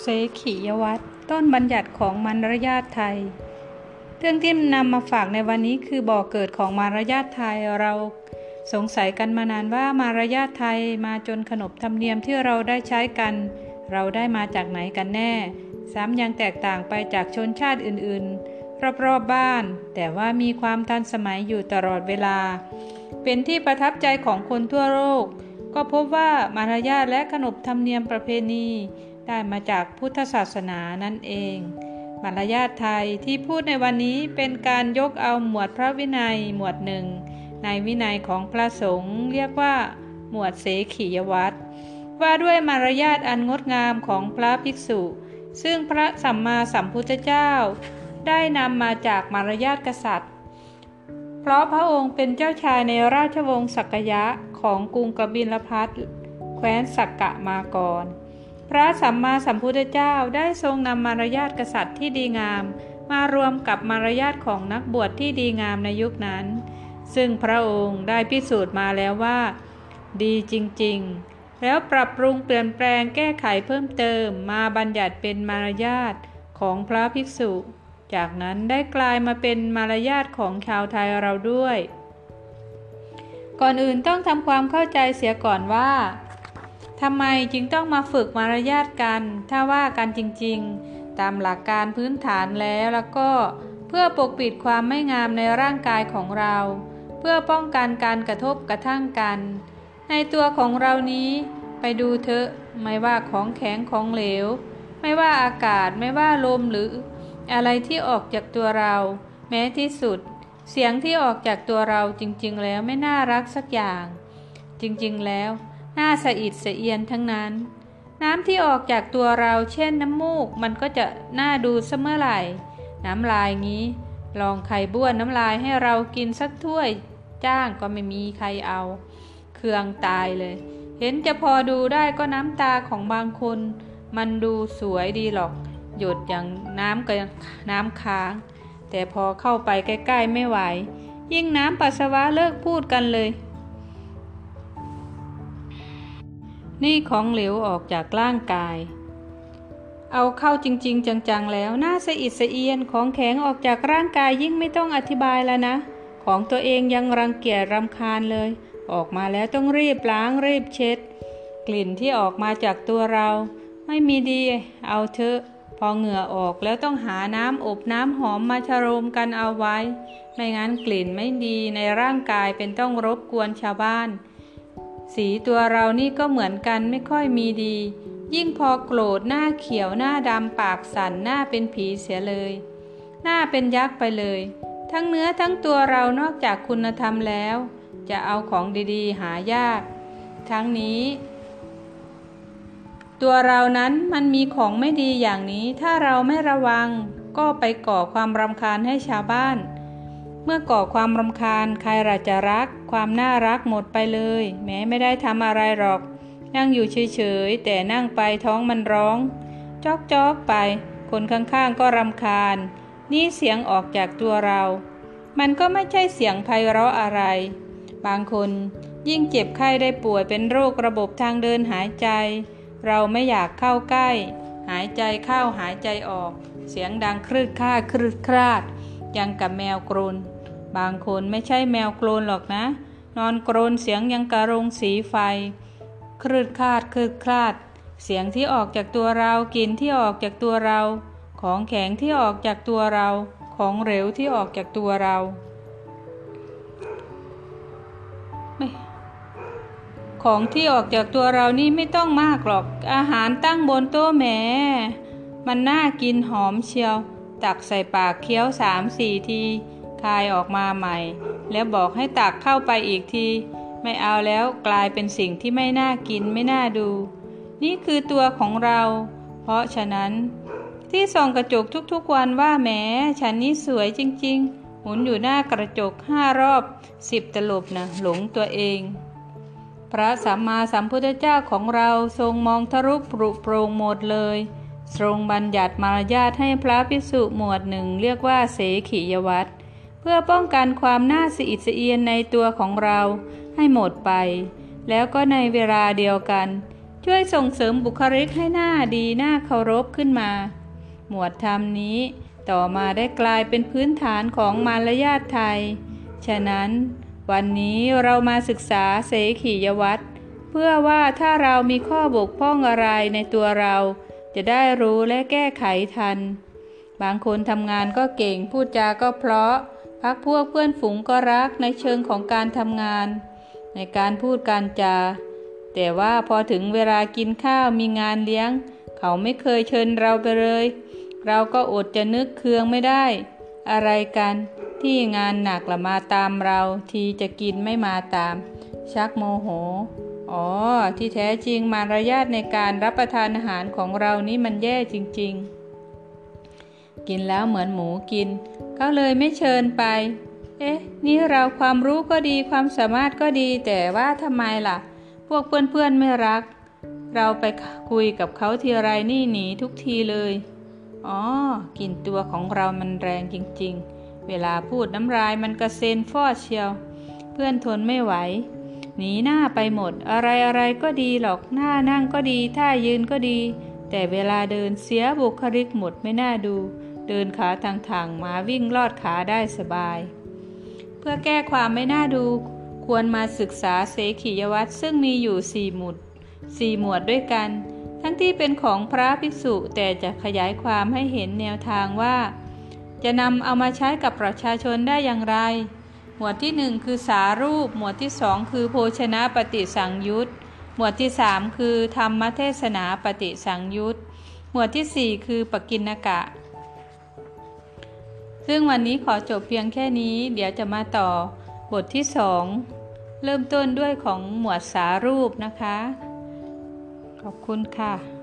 เสขียวัตรต้นบัญญัติของมารยาทไทย เรื่องที่นำมาฝากในวันนี้คือบ่อเกิดของมารยาทไทยเราสงสัยกันมานานว่ามารยาทไทยมาจนขนบธรรมเนียมที่เราได้ใช้กัน เราได้มาจากไหนกันแน่ ซ้ำยังแตกต่างไปจากชนชาติอื่นๆ รอบๆบบ้าน แต่ว่ามีความทันสมัยอยู่ตลอดเวลา เป็นที่ประทับใจของคนทั่วโลกก็พบว่ามารยาทและขนบธรรมเนียมประเพณี ได้มาจากพุทธศาสนานั่นเอง มารยาทไทยที่พูดในวันนี้เป็นการยกเอาหมวดพระวินัยหมวดหนึ่ง ในวินัยของพระสงฆ์เรียกว่า หมวดเสขียวัตรว่าด้วยมารยาทอันงดงามของพระภิกษุ ซึ่งพระสัมมาสัมพุทธเจ้า ได้นำมาจากมารยาทกษัตริย์ เพราะพระองค์เป็นเจ้าชายในราชวงศ์สักยะของกรุงกบิลพัทแคว้นสักกะมาก่อน พระสัมมาสัมพุทธเจ้าได้ทรงนำมารยาทกษัตริย์ที่ดีงาม มารวมกับมารยาทของนักบวชที่ดีงามในยุคนั้น ซึ่งพระองค์ได้พิสูจน์มาแล้วว่า ดีจริงๆ แล้วปรับปรุงเปลี่ยนแปลงแก้ไขเพิ่มเติมมาบัญญัติเป็นมารยาทของพระภิกษุ จากนั้นได้กลายมาเป็นมารยาทของชาวไทยเราด้วย ก่อนอื่นต้องทำความเข้าใจเสียก่อนว่า ทำไมจึงต้องมาฝึกมารยาทกัน ถ้าว่ากันจริงๆ ตามหลักการพื้นฐานแล้วแล้วก็เพื่อปกปิดความไม่งามในร่างกายของเรา เพื่อป้องกันการกระทบกระทั่งกัน ในตัวของเรานี้ไปดูเถอะไม่ว่าของแข็งของเหลว ไม่ว่าอากาศไม่ว่าลมหรือ อะไรที่ออกจากตัวเรา แม้ที่สุด เสียงที่ออกจากตัวเราจริงๆ แล้วไม่น่ารักสักอย่าง จริงๆแล้ว น้าสะอิดสะเอียนทั้งนั้น น้ำที่ออกจากตัวเราเช่นน้ำมูก มันก็จะน่าดูเสมอไหร่ น้ำลายงี้ ลองไข่บ้วนน้ำลายให้เรากินสักถ้วยจ้างก็ไม่มีใครเอา เครืองตายเลย เห็นจะพอดูได้ก็น้ำตาของบางคน มันดูสวยดีหรอก หยดอย่างน้ำกับน้ำค้าง แต่พอเข้าไปใกล้ๆไม่ไหว ยิ่งน้ำปัสสาวะเลิกพูดกันเลย นี่ของเหลวออกจากร่างกาย เอาเข้าจริง ๆ จังๆ แล้วน่าสะอิดสะเอียนของแข็งออกจากร่างกายยิ่งไม่ต้องอธิบายแล้วนะ ของตัวเองยังรังเกียจรำคาญเลย ออกมาแล้วต้องรีบล้างรีบเช็ด กลิ่นที่ออกมาจากตัวเรา ไม่มีดี เอาเถอะพอเหงื่อออกแล้วต้องหาน้ำอบน้ำหอมมาชโรมกันเอาไว้ ไม่งั้นกลิ่นไม่ดีในร่างกายเป็นต้องรบกวนชาวบ้าน สีตัวเรานี่ก็เหมือนกันไม่ค่อยมีดี ยิ่งพอโกรธหน้าเขียวหน้าดำปากสั่นหน้าเป็นผีเสียเลย หน้าเป็นยักษ์ไปเลย ทั้งเนื้อทั้งตัวเรานอกจากคุณธรรมแล้ว จะเอาของดีๆ หายาก ทั้งนี้ ตัวเรานั้นมันมีของไม่ดีอย่างนี้ ถ้าเราไม่ระวัง ก็ไปก่อความรำคาญให้ชาวบ้าน มื่อก่อความรำคาญใครราจะรัก ความน่ารักหมดไปเลย แม้ไม่ได้ทำอะไรหรอก นั่งอยู่เฉยๆแต่นั่งไปท้องมันร้อง จอกจอกไป คนข้างๆก็รำคาญ นี่เสียงออกจากตัวเรา มันก็ไม่ใช่เสียงไพเราะอะไร บางคนยิ่งเจ็บไข้ได้ป่วยเป็นโรคระบบทางเดินหายใจ เราไม่อยากเข้าใกล้ หายใจเข้าหายใจออก เสียงดังครืดคลาดครืดคลาดยังกับแมวกรน บางคนไม่ใช่แมวโกรนหรอกนะ นอนโกรนเสียงยังกระรงสีไฟ คลืดคลาดคลืดคลาด เสียงที่ออกจากตัวเรากลิ่นที่ออกจากตัวเรา ของแข็งที่ออกจากตัวเรา ของเหลวที่ออกจากตัวเราไม่ของที่ออกจากตัวเรานี่ไม่ต้องมากหรอก อาหารตั้งบนโต๊ะแหมมันน่ากินหอมเชียว ตักใส่ปากเคี้ยวสามสี่ที คายออกมาใหม่ แล้วบอกให้ตักเข้าไปอีกที ไม่เอาแล้วกลายเป็นสิ่งที่ไม่น่ากินไม่น่าดู นี่คือตัวของเรา เพราะฉะนั้น ที่ส่องกระจกทุกๆวันว่าแหมฉันนี้สวยจริง ๆ หมุนอยู่หน้ากระจกห้ารอบสิบตลบนะหลงตัวเอง พระสัมมาสัมพุทธเจ้าของเราทรงมองทะลุปรุโปรงหมดเลยทรงบัญญัติมารยาทให้พระภิกษุหมวดหนึ่งเรียกว่าเสขียวัตร เพื่อป้องกันความน่าสะอิดสะเอียนในตัวของเราให้หมดไป แล้วก็ในเวลาเดียวกัน ช่วยส่งเสริมบุคลิกให้หน้าดีหน้าเคารพขึ้นมา หมวดธรรมนี้ต่อมาได้กลายเป็นพื้นฐานของมารยาทไทย ฉะนั้น วันนี้เรามาศึกษาเสขียวัตรเพื่อว่าถ้าเรามีข้อบกพร่องอะไรในตัวเรา จะได้รู้และแก้ไขทัน บางคนทำงานก็เก่งพูดจาก็เพราะ พักพวกเพื่อนฝูงก็รักในเชิงของการทำงาน ในการพูดการจา แต่ว่าพอถึงเวลากินข้าวมีงานเลี้ยง เขาไม่เคยเชิญเราไปเลย เราก็อดจะนึกเคืองไม่ได้ อะไรกันที่งานหนักละมาตามเรา ทีจะกินไม่มาตาม ชักโมโห อ๋อ ที่แท้จริงมารยาทในการรับประทานอาหารของเรานี่มันแย่จริง ๆ กินแล้วเหมือนหมูกิน ก็เลยไม่เชิญไป เอ๊ะ นี่เราความรู้ก็ดีความสามารถก็ดีแต่ว่าทำไมล่ะ พวกเพื่อนๆไม่รัก เราไปคุยกับเขาทีไรนี่หนีทุกทีเลย อ๋อกลิ่นตัวของเรามันแรงจริงๆ เวลาพูดน้ำลายมันกระเซ็นฟอดเชียว เพื่อนทนไม่ไหวหนีหน้าไปหมดอะไรอะไรก็ดีหรอกหน้านั่งก็ดีท่ายืนก็ดี แต่เวลาเดินเสียบุคลิกหมดไม่น่าดู เดินขาทางๆมาวิ่งลอดขาได้สบาย เพื่อแก้ความไม่น่าดูควรมาศึกษาเสขียวัตรซึ่งมีอยู่สี่หมุดสี่หมวดด้วยกัน ทั้งที่เป็นของพระภิกษุแต่จะขยายความให้เห็นแนวทางว่า จะนำเอามาใช้กับประชาชนได้อย่างไร หมวดที่หนึ่งคือสารูป หมวดที่สองคือโภชนะปฏิสังยุตหมวดที่สามคือธรรมเทศนาปฏิสังยุตหมวดที่สี่คือปกินกะ ซึ่งวันนี้ขอจบเพียงแค่นี้ เดี๋ยวจะมาต่อบทที่สองเริ่มต้นด้วยของหมวดสารูปนะคะ ขอบคุณค่ะ